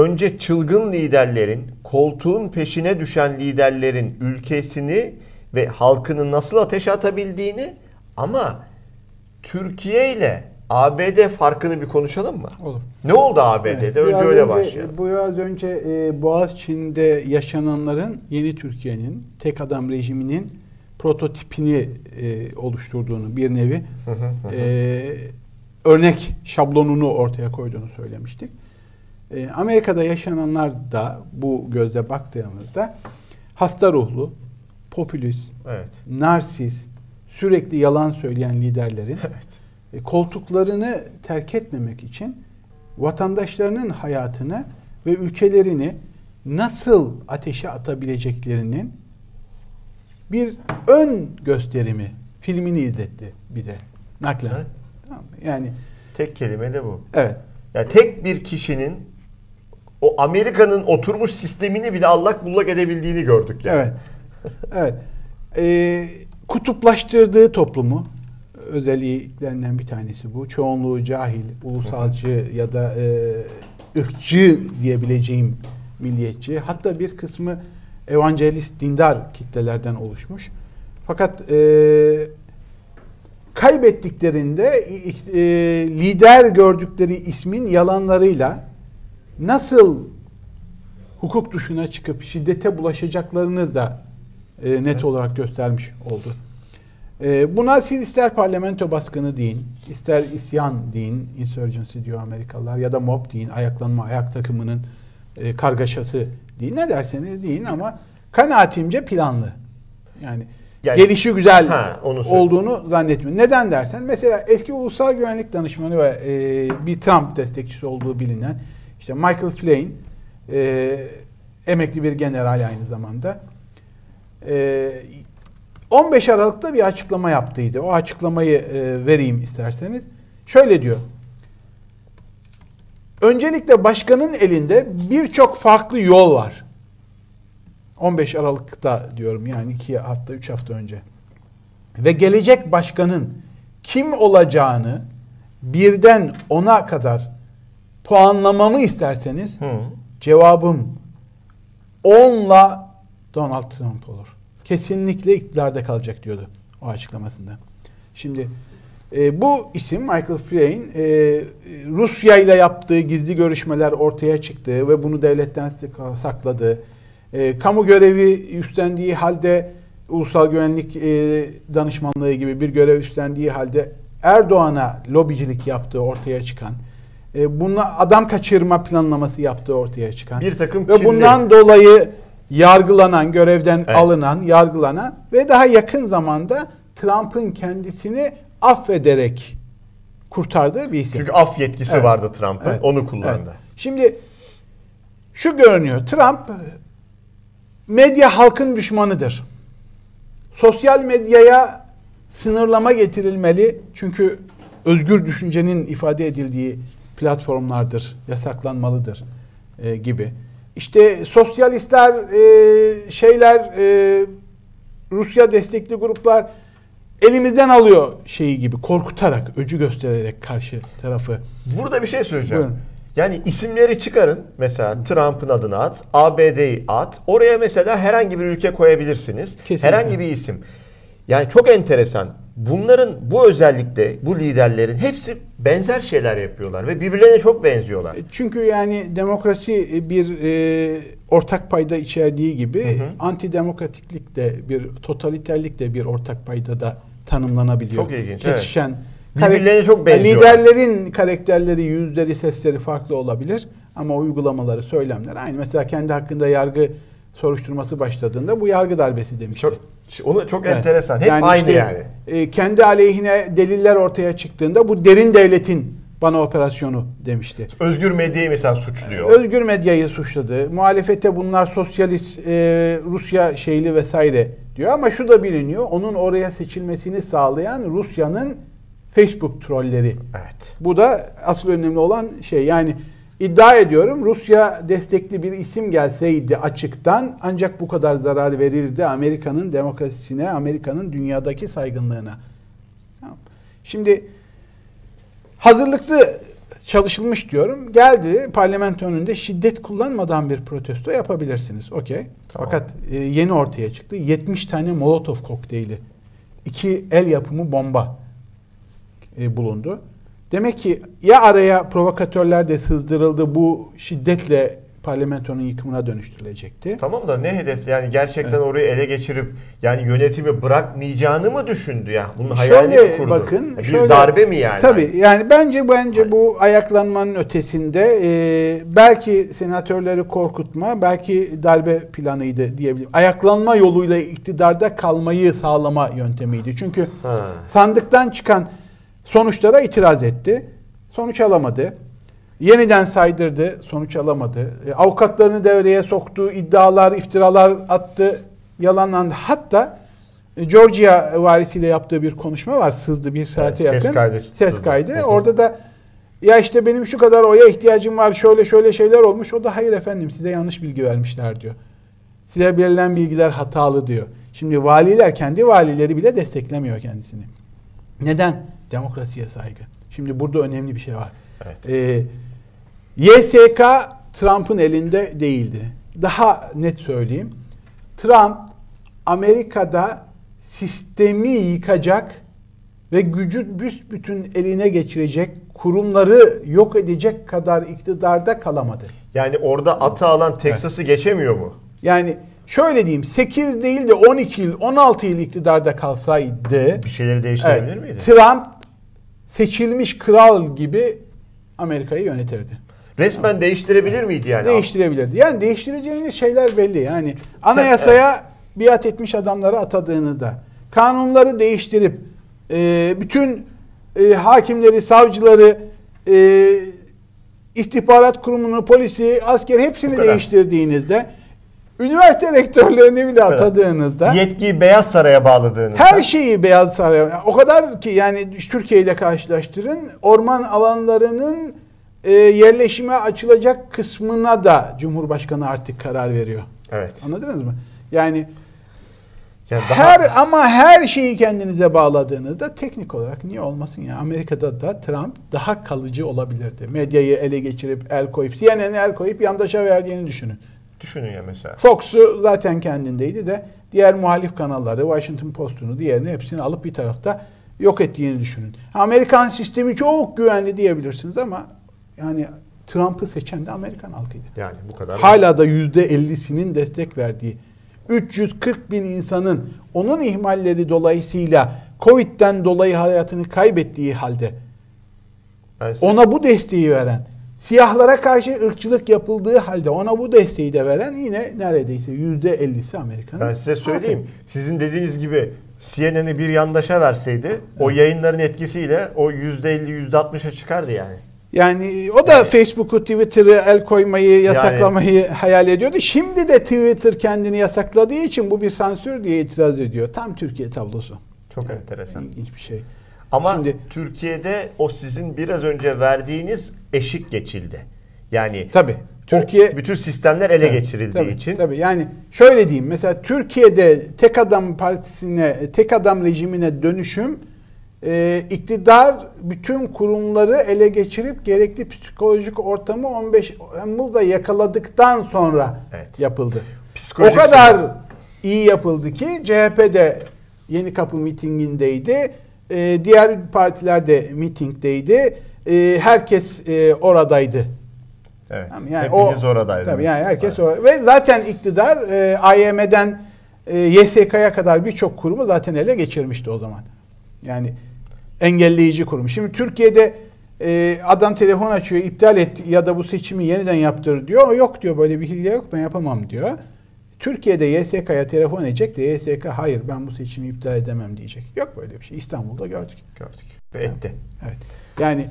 önce çılgın liderlerin, koltuğun peşine düşen liderlerin ülkesini ve halkını nasıl ateşe atabildiğini ama Türkiye ile ABD farkını bir konuşalım mı? Olur. Ne oldu ABD'de? Evet, önce öyle önce- başlayalım. Biraz önce e, Boğaziçi'nde yaşananların yeni Türkiye'nin tek adam rejiminin prototipini e, oluşturduğunu bir nevi e, örnek şablonunu ortaya koyduğunu söylemiştik. E, Amerika'da yaşananlar da bu gözle baktığımızda hasta ruhlu, popülist, Evet. narsist, sürekli yalan söyleyen liderlerin Evet. e, koltuklarını terk etmemek için vatandaşlarının hayatını ve ülkelerini nasıl ateşe atabileceklerinin bir ön gösterimi filmini izletti bize naklen. Evet. Tamam mı? Yani Tek kelime de bu. evet. Yani tek bir kişinin o Amerika'nın oturmuş sistemini bile allak bullak edebildiğini gördük yani. Evet. Evet. Ee, kutuplaştırdığı toplumu özelliklerinden bir tanesi bu. Çoğunluğu cahil, ulusalcı ya da e, ırkçı diyebileceğim milliyetçi. Hatta bir kısmı evangelist, dindar kitlelerden oluşmuş. Fakat e, kaybettiklerinde e, lider gördükleri ismin yalanlarıyla nasıl hukuk dışına çıkıp şiddete bulaşacaklarını da e, net olarak göstermiş oldu. E, buna siz ister parlamento baskını deyin, ister isyan deyin, insurgency diyor Amerikalılar ya da mob deyin, ayaklanma ayak takımının e, kargaşası deyin. Ne derseniz deyin ama kanaatimce planlı. Yani, Yani- gelişi güzel Ha, onu olduğunu zannetmiyorum. Neden dersen mesela eski ulusal güvenlik danışmanı ve e, bir Trump destekçisi olduğu bilinen işte Michael Flynn e, emekli bir general aynı zamanda e, 15 Aralık'ta bir açıklama yaptıydı. O açıklamayı e, vereyim isterseniz. Şöyle diyor. Öncelikle başkanın elinde birçok farklı yol var. 15 Aralık'ta diyorum yani 2 hafta 3 hafta önce. Ve gelecek başkanın kim olacağını birden ona kadar puanlamamı isterseniz Hı. cevabım 10'la Donald Trump olur. Kesinlikle iktidarda kalacak diyordu o açıklamasında. Şimdi e, bu isim Michael Flynn e, Rusya ile yaptığı gizli görüşmeler ortaya çıktı ve bunu devletten sakladı. E, kamu görevi üstlendiği halde ulusal güvenlik e, danışmanlığı gibi bir görev üstlendiği halde Erdoğan'a lobicilik yaptığı ortaya çıkan, e, bununla adam kaçırma planlaması yaptığı ortaya çıkan Bir takım ve kirli- bundan dolayı yargılanan, görevden Evet. alınan, yargılanan ve daha yakın zamanda Trump'ın kendisini affederek kurtardığı bir isim. Çünkü af yetkisi Evet. vardı Trump'ın. Evet. Onu kullandı. Evet. Şimdi şu görünüyor. Trump medya halkın düşmanıdır. Sosyal medyaya sınırlama getirilmeli. Çünkü özgür düşüncenin ifade edildiği platformlardır, yasaklanmalıdır e, gibi. İşte sosyalistler, e, şeyler, e, Rusya destekli gruplar elimizden alıyor şeyi gibi korkutarak, öcü göstererek karşı tarafı. Burada bir şey söyleyeceğim. Buyurun. Yani isimleri çıkarın. Mesela Trump'ın adını at, ABD'yi at. Oraya mesela herhangi bir ülke koyabilirsiniz. Kesinlikle. Herhangi bir isim. Yani çok enteresan. Bunların bu özellikle bu liderlerin hepsi benzer şeyler yapıyorlar ve birbirlerine çok benziyorlar. E, Çünkü yani demokrasi bir e, ortak payda içerdiği gibi antidemokratiklik de bir totaliterlik de bir ortak payda da tanımlanabiliyor. Çok ilginç, evet. Kesişen. Birbirlerine çok Yani benziyorlar. Liderlerin karakterleri, yüzleri, sesleri farklı olabilir ama uygulamaları, söylemler aynı. Mesela kendi hakkında yargı soruşturması başladığında bu yargı darbesi demişti. Çok onu çok Evet. enteresan. Hep aynı işte, yani. e, kendi aleyhine deliller ortaya çıktığında bu derin devletin bana operasyonu demişti. Özgür medyayı mesela suçluyor. Özgür medyayı suçladı. Muhalefete bunlar sosyalist e, Rusya şeyli vesaire diyor ama şu da biliniyor. Onun oraya seçilmesini sağlayan Rusya'nın Facebook trolleri. Evet. Bu da asıl önemli olan şey. Yani iddia ediyorum Rusya destekli bir isim gelseydi açıktan ancak bu kadar zarar verirdi Amerika'nın demokrasisine, Amerika'nın dünyadaki saygınlığına Şimdi hazırlıklı çalışılmış diyorum. Geldi parlamento önünde şiddet kullanmadan bir protesto yapabilirsiniz. Okey. Tamam. Fakat e, yeni ortaya çıktı. 70 tane Molotov kokteyli. iki el yapımı bomba e, bulundu. Demek ki ya araya provokatörler de sızdırıldı bu şiddetle parlamentonun yıkımına dönüştürülecekti. Tamam da ne hedef yani gerçekten orayı ele geçirip yani yönetimi bırakmayacağını mı düşündü ya? Bunun hayalini Şöyle kurdu? bakın. bir şöyle, darbe mi yani? Tabii yani bence bence bu ayaklanmanın ötesinde e, belki senatörleri korkutma, belki darbe planıydı diyebilirim. Ayaklanma yoluyla iktidarda kalmayı sağlama yöntemiydi. Çünkü Ha. sandıktan çıkan sonuçlara itiraz etti. Sonuç alamadı. Yeniden saydırdı, sonuç alamadı. E, avukatlarını devreye soktu, iddialar, iftiralar attı, yalanlandı. Hatta e, Georgia valisiyle yaptığı bir konuşma var. Sızdı bir saate Evet, ses yakın. kaydı Ses sızdı. kaydı. Orada da ya işte benim şu kadar oya ihtiyacım var, şöyle şöyle şeyler olmuş. O da hayır efendim size yanlış bilgi vermişler diyor. Size verilen bilgiler hatalı diyor. Şimdi valiler kendi valileri bile desteklemiyor kendisini. Neden? Demokrasiye saygı. Şimdi burada önemli bir şey var. Evet. Ee, YSK Trump'ın elinde değildi. Daha net söyleyeyim. Trump Amerika'da sistemi yıkacak ve gücü büsbütün eline geçirecek, kurumları yok edecek kadar iktidarda kalamadı. Yani orada atı alan Texas'ı geçemiyor mu? Yani şöyle diyeyim 8 değil de 12 yıl 16 yıl iktidarda kalsaydı Bir şeyleri değiştirebilir evet, miydi? Trump seçilmiş kral gibi Amerika'yı yönetirdi. Resmen değiştirebilir miydi yani? Değiştirebilirdi. Yani değiştireceğiniz şeyler belli. Yani anayasaya biat etmiş adamları atadığınızda, kanunları değiştirip e, bütün e, hakimleri, savcıları, e, istihbarat kurumunu, polisi, asker hepsini değiştirdiğinizde, üniversite rektörlerini bile atadığınızda Yetkiyi Beyaz Saray'a bağladığınızda. her şeyi Beyaz Saray o kadar ki yani Türkiye ile karşılaştırın orman alanlarının e, yerleşime açılacak kısmına da Cumhurbaşkanı artık karar veriyor. Evet. Anladınız mı? Yani Yani daha- her ama her şeyi kendinize bağladığınızda teknik olarak niye olmasın ya Amerika'da da Trump daha kalıcı olabilirdi. Medyayı ele geçirip el koyup CNN'e el koyup yandaşa verdiğini düşünün. düşünün ya mesela. Fox'u zaten kendindeydi de diğer muhalif kanalları, Washington Post'unu, diğerini hepsini alıp bir tarafta yok ettiğini düşünün. Amerikan sistemi çok güvenli diyebilirsiniz ama yani Trump'ı seçen de Amerikan halkıydı. Yani bu kadar. Hala da yüzde 50'sinin destek verdiği 340 bin insanın onun ihmalleri dolayısıyla Covid'den dolayı hayatını kaybettiği halde Ben ona bu desteği veren, siyahlara karşı ırkçılık yapıldığı halde ona bu desteği de veren yine neredeyse yüzde ellisi Amerika'nın. Ben size söyleyeyim. Sizin dediğiniz gibi CNN'i bir yandaşa verseydi o yayınların etkisiyle o %50 %60'a çıkardı yani. Yani o da Facebook'u, Twitter'ı el koymayı, yasaklamayı hayal ediyordu. Şimdi de Twitter kendini yasakladığı için bu bir sansür diye itiraz ediyor. Tam Türkiye tablosu. Çok enteresan. İlginç bir şey. Ama Şimdi- Türkiye'de o sizin biraz önce verdiğiniz eşik geçildi. Yani Tabii. Türkiye Türkiye bütün sistemler ele Tabii, geçirildiği tabii, için Tabii yani şöyle diyeyim mesela Türkiye'de tek adam partisine, tek adam rejimine dönüşüm e, iktidar bütün kurumları ele geçirip gerekli psikolojik ortamı 15 Temmuz'da yakaladıktan sonra Evet. yapıldı. Psikolojik o kadar iyi yapıldı ki CHP de Yeni Kapı mitingindeydi. E, diğer partiler de mitingdeydi. E, herkes e, oradaydı. evet. Yani hepiniz o, oradaydınız. Tabii yani herkes Evet. orada. Ve zaten iktidar e, AYM'den e, YSK'ya kadar birçok kurumu zaten ele geçirmişti o zaman. Yani engelleyici kurum. Şimdi Türkiye'de e, adam telefon açıyor, iptal et ya da bu seçimi yeniden yaptır diyor. Yok diyor böyle bir hile yok ben yapamam diyor. Türkiye'de YSK'ya telefon edecek de YSK hayır ben bu seçimi iptal edemem diyecek. Yok böyle bir şey. İstanbul'da gördük. gördük. Ve etti. Evet. Yani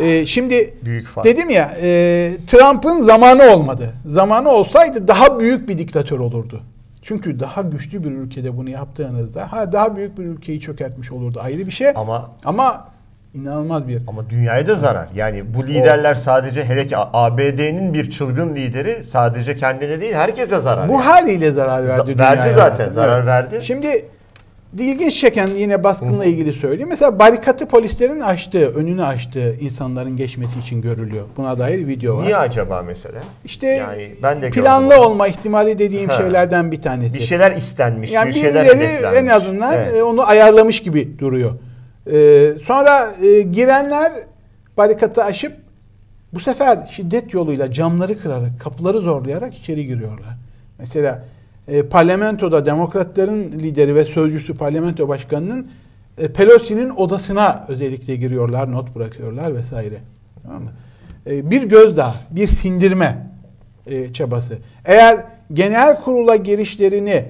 e, şimdi Büyük fark. dedim ya e, Trump'ın zamanı olmadı. Zamanı olsaydı daha büyük bir diktatör olurdu. Çünkü daha güçlü bir ülkede bunu yaptığınızda ha daha büyük bir ülkeyi çökertmiş olurdu ayrı bir şey. Ama Ama inanılmaz bir ama dünyaya da zarar. Yani bu liderler sadece hele ki ABD'nin bir çılgın lideri sadece kendine değil herkese zarar. bu yani. haliyle zarar verdi Z- dünyaya verdi zaten, zaten. zarar Evet. verdi. Şimdi ilginç çeken yine baskınla ilgili söyleyeyim. Mesela barikatı polislerin açtığı, önünü açtığı insanların geçmesi için görülüyor. Buna dair video var. Niye acaba mesela? İşte Yani ben de planlı gördüm. olma ihtimali dediğim Ha. şeylerden bir tanesi. Bir şeyler istenmiş, yani bir şeyler hedeflenmiş. en azından Evet. e, onu ayarlamış gibi duruyor. Ee, sonra e, girenler barikatı aşıp bu sefer şiddet yoluyla camları kırarak, kapıları zorlayarak içeri giriyorlar. Mesela e, parlamentoda demokratların lideri ve sözcüsü parlamento başkanının e, Pelosi'nin odasına özellikle giriyorlar, not bırakıyorlar vesaire. Tamam mı? E, bir gözdağı, bir sindirme e, çabası. Eğer genel kurula girişlerini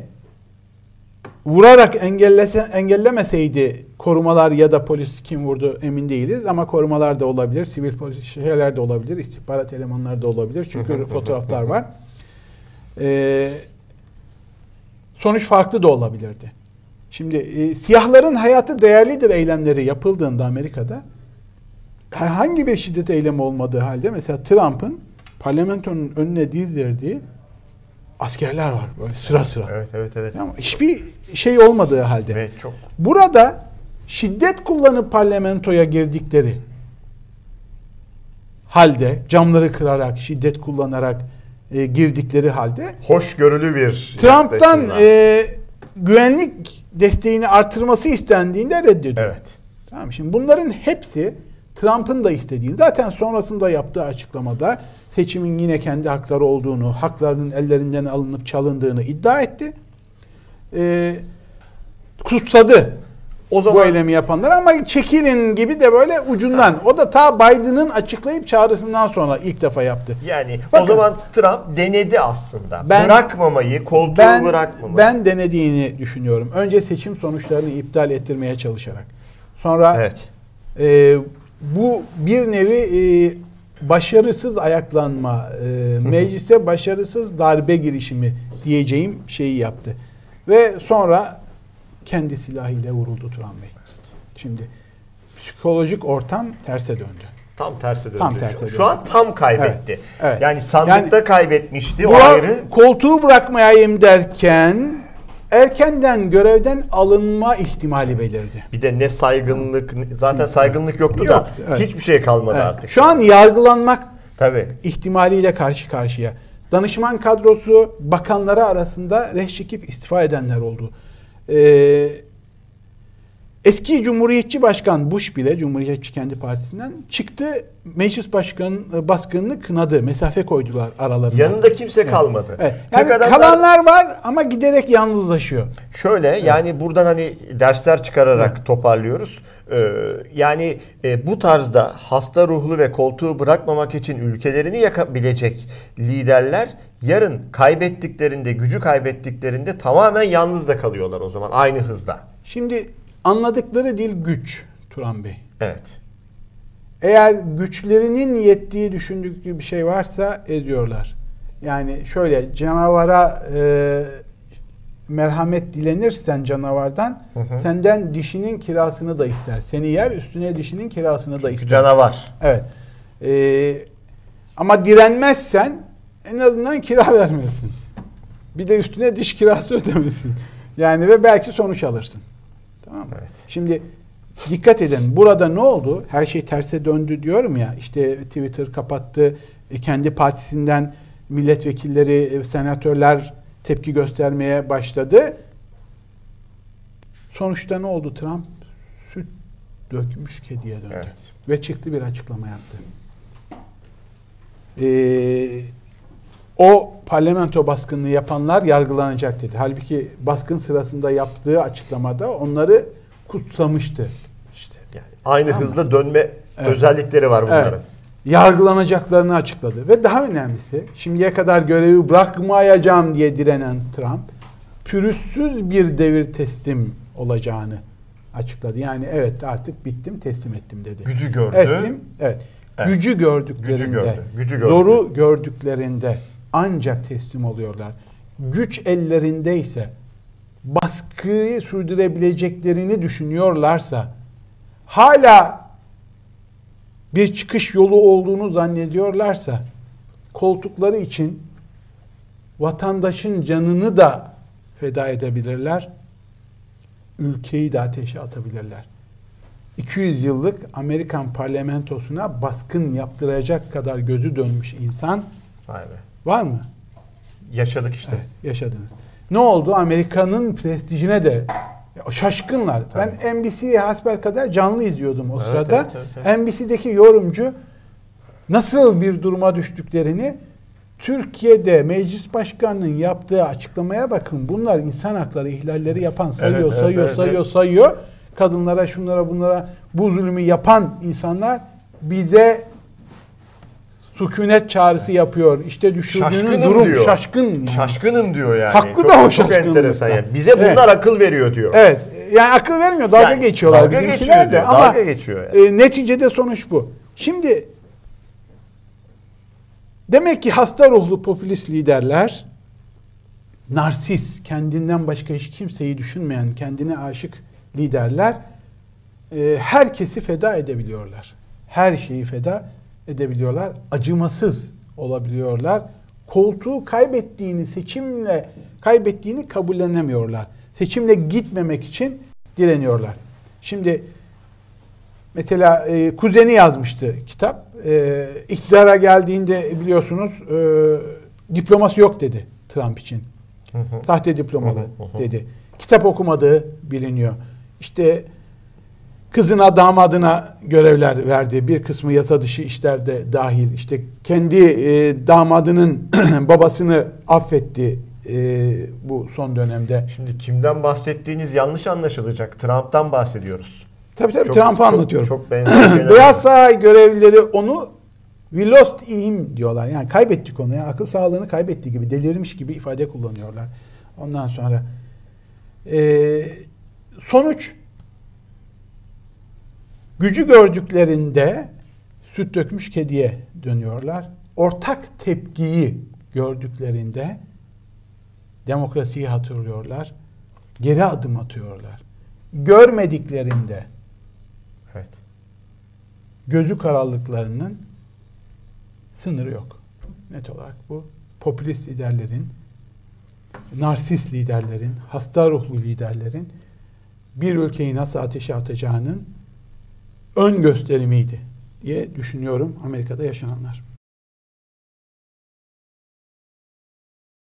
vurarak engellese, engellemeseydi korumalar ya da polis kim vurdu emin değiliz ama korumalar da olabilir, sivil polis şeyler de olabilir, istihbarat elemanları da olabilir çünkü fotoğraflar var. Ee, sonuç farklı da olabilirdi. Şimdi e, siyahların hayatı değerlidir eylemleri yapıldığında Amerika'da herhangi bir şiddet eylemi olmadığı halde mesela Trump'ın parlamentonun önüne dizdirdiği askerler var böyle sıra sıra. Evet, evet, evet. Mı? Hiçbir şey olmadığı halde. Ve çok Burada şiddet kullanıp parlamentoya girdikleri halde camları kırarak, şiddet kullanarak e, girdikleri halde hoşgörülü bir Trump'tan e, güvenlik desteğini artırması istendiğinde reddediyor. Evet. Tamam şimdi bunların hepsi Trump'ın da istediğini zaten sonrasında yaptığı açıklamada seçimin yine kendi hakları olduğunu, haklarının ellerinden alınıp çalındığını iddia etti. Ee, kutsadı O bu zaman eylemi yapanlar ama çekilin gibi de böyle ucundan. O da ta Biden'ın açıklayıp çağrısından sonra ilk defa yaptı. yani Bakın. o zaman Trump denedi aslında. Ben- bırakmamayı, koltuğu Ben bırakmamayı. ben denediğini düşünüyorum. Önce seçim sonuçlarını iptal ettirmeye çalışarak. Sonra Evet. e, bu bir nevi e, başarısız ayaklanma, e, meclise başarısız darbe girişimi diyeceğim şeyi yaptı. Ve sonra kendi silahıyla vuruldu Turan Bey. Şimdi psikolojik ortam terse döndü. Tam tersi döndü. Tam Şu- tersi Şu, döndü. an tam kaybetti. Evet, evet. Yani sandıkta Yani- kaybetmişti o ayrı. koltuğu bırakmayayım derken erkenden görevden alınma ihtimali belirdi. Bir de ne saygınlık, zaten saygınlık yoktu Yok, da evet. hiçbir şey kalmadı Evet. artık. Şu an yargılanmak Tabii. ihtimaliyle karşı karşıya. Danışman kadrosu bakanları arasında reş çekip istifa edenler oldu. Ee, eski Cumhuriyetçi Başkan Bush bile Cumhuriyetçi kendi partisinden çıktı. Meclis başkanı baskınını kınadı. Mesafe koydular aralarında. Yanında kimse kalmadı. Evet. Tek Yani adamlar- kalanlar var ama giderek yalnızlaşıyor. Şöyle yani buradan hani dersler çıkararak toparlıyoruz. Ee, yani e, bu tarzda hasta ruhlu ve koltuğu bırakmamak için ülkelerini yakabilecek liderler yarın kaybettiklerinde, gücü kaybettiklerinde tamamen yalnız da kalıyorlar o zaman aynı hızda. Şimdi anladıkları dil güç Turan Bey. Evet. Eğer güçlerinin yettiği düşündükleri bir şey varsa ediyorlar. Yani şöyle canavara e, merhamet dilenirsen canavardan senden dişinin kirasını da ister. Seni yer üstüne dişinin kirasını da ister. Canavar. Evet. E, ama direnmezsen en azından kira vermesin. Bir de üstüne diş kirası ödemesin. Yani ve belki sonuç alırsın. Tamam mı? Evet. Şimdi dikkat edin. Burada ne oldu? Her şey terse döndü diyorum ya. İşte Twitter kapattı. E, kendi partisinden milletvekilleri, e, senatörler tepki göstermeye başladı. Sonuçta ne oldu? Trump süt dökmüş kediye döndü. Evet. Ve çıktı bir açıklama yaptı. Ee, o parlamento baskınını yapanlar yargılanacak dedi. Halbuki baskın sırasında yaptığı açıklamada onları kutsamıştı. İşte yani aynı Tamam. hızla dönme Evet. özellikleri var bunların. Evet. Yargılanacaklarını açıkladı. Ve daha önemlisi şimdiye kadar görevi bırakmayacağım diye direnen Trump pürüzsüz bir devir teslim olacağını açıkladı. Yani evet artık bittim teslim ettim dedi. Gücü gördü. Teslim, evet. Evet. Gücü gördüklerinde, Gücü gördü, gücü gördü. zoru gördüklerinde ancak teslim oluyorlar. Güç ellerindeyse baskıyı sürdürebileceklerini düşünüyorlarsa hala bir çıkış yolu olduğunu zannediyorlarsa koltukları için vatandaşın canını da feda edebilirler. ülkeyi de ateşe atabilirler. 200 yıllık Amerikan parlamentosuna baskın yaptıracak kadar gözü dönmüş insan be. Var mı? Yaşadık işte. Evet, yaşadınız. Ne oldu? Amerika'nın prestijine de şaşkınlar. Tabii. Ben NBC'yi hasbelkader canlı izliyordum o Evet, sırada. evet, evet, evet. NBC'deki yorumcu nasıl bir duruma düştüklerini Türkiye'de meclis başkanının yaptığı açıklamaya bakın. Bunlar insan hakları ihlalleri yapan sayıyor, Evet, evet, sayıyor, evet, sayıyor, evet. sayıyor. Kadınlara, şunlara, bunlara bu zulmü yapan insanlar bize sükunet çağrısı yapıyor. İşte düşürdüğünün Şaşkınım durum diyor. şaşkın. Şaşkınım diyor yani. Haklı çok, da o Çok enteresan yani. Bize bunlar Evet. akıl veriyor diyor. Evet. Yani akıl vermiyor. Dalga Yani geçiyorlar dalga bizimkiler geçiyor de diyor, ama dalga geçiyor yani. e, neticede sonuç bu. Şimdi demek ki hasta ruhlu popülist liderler narsis, kendinden başka hiç kimseyi düşünmeyen, kendine aşık liderler e, herkesi feda edebiliyorlar. Her şeyi feda edebiliyorlar. Acımasız olabiliyorlar. Koltuğu kaybettiğini, seçimle kaybettiğini kabullenemiyorlar. Seçimle gitmemek için direniyorlar. Şimdi mesela e, kuzeni yazmıştı kitap. E, iktidara geldiğinde biliyorsunuz e, diploması yok dedi Trump için. Hı hı. Sahte diplomalı Hı hı, hı hı. dedi. Kitap okumadığı biliniyor. İşte kızına damadına görevler verdi. Bir kısmı yasa dışı işlerde dahil. İşte kendi e, damadının babasını affetti e, bu son dönemde. Şimdi kimden bahsettiğiniz yanlış anlaşılacak. Trump'tan bahsediyoruz. Tabii tabii Çok- Trump'ı çok- anlatıyorum. çok şeyler Beyaz. Saray görevlileri onu we lost him diyorlar. Yani kaybettik onu. Yani akıl sağlığını kaybettiği gibi, delirmiş gibi ifade kullanıyorlar. Ondan sonra e, sonuç gücü gördüklerinde süt dökmüş kediye dönüyorlar. Ortak tepkiyi gördüklerinde demokrasiyi hatırlıyorlar. Geri adım atıyorlar. Görmediklerinde Evet. gözü kararlılıklarının sınırı yok. Net olarak bu popülist liderlerin, narsist liderlerin, hasta ruhlu liderlerin bir ülkeyi nasıl ateşe atacağının ön gösterimiydi diye düşünüyorum Amerika'da yaşananlar.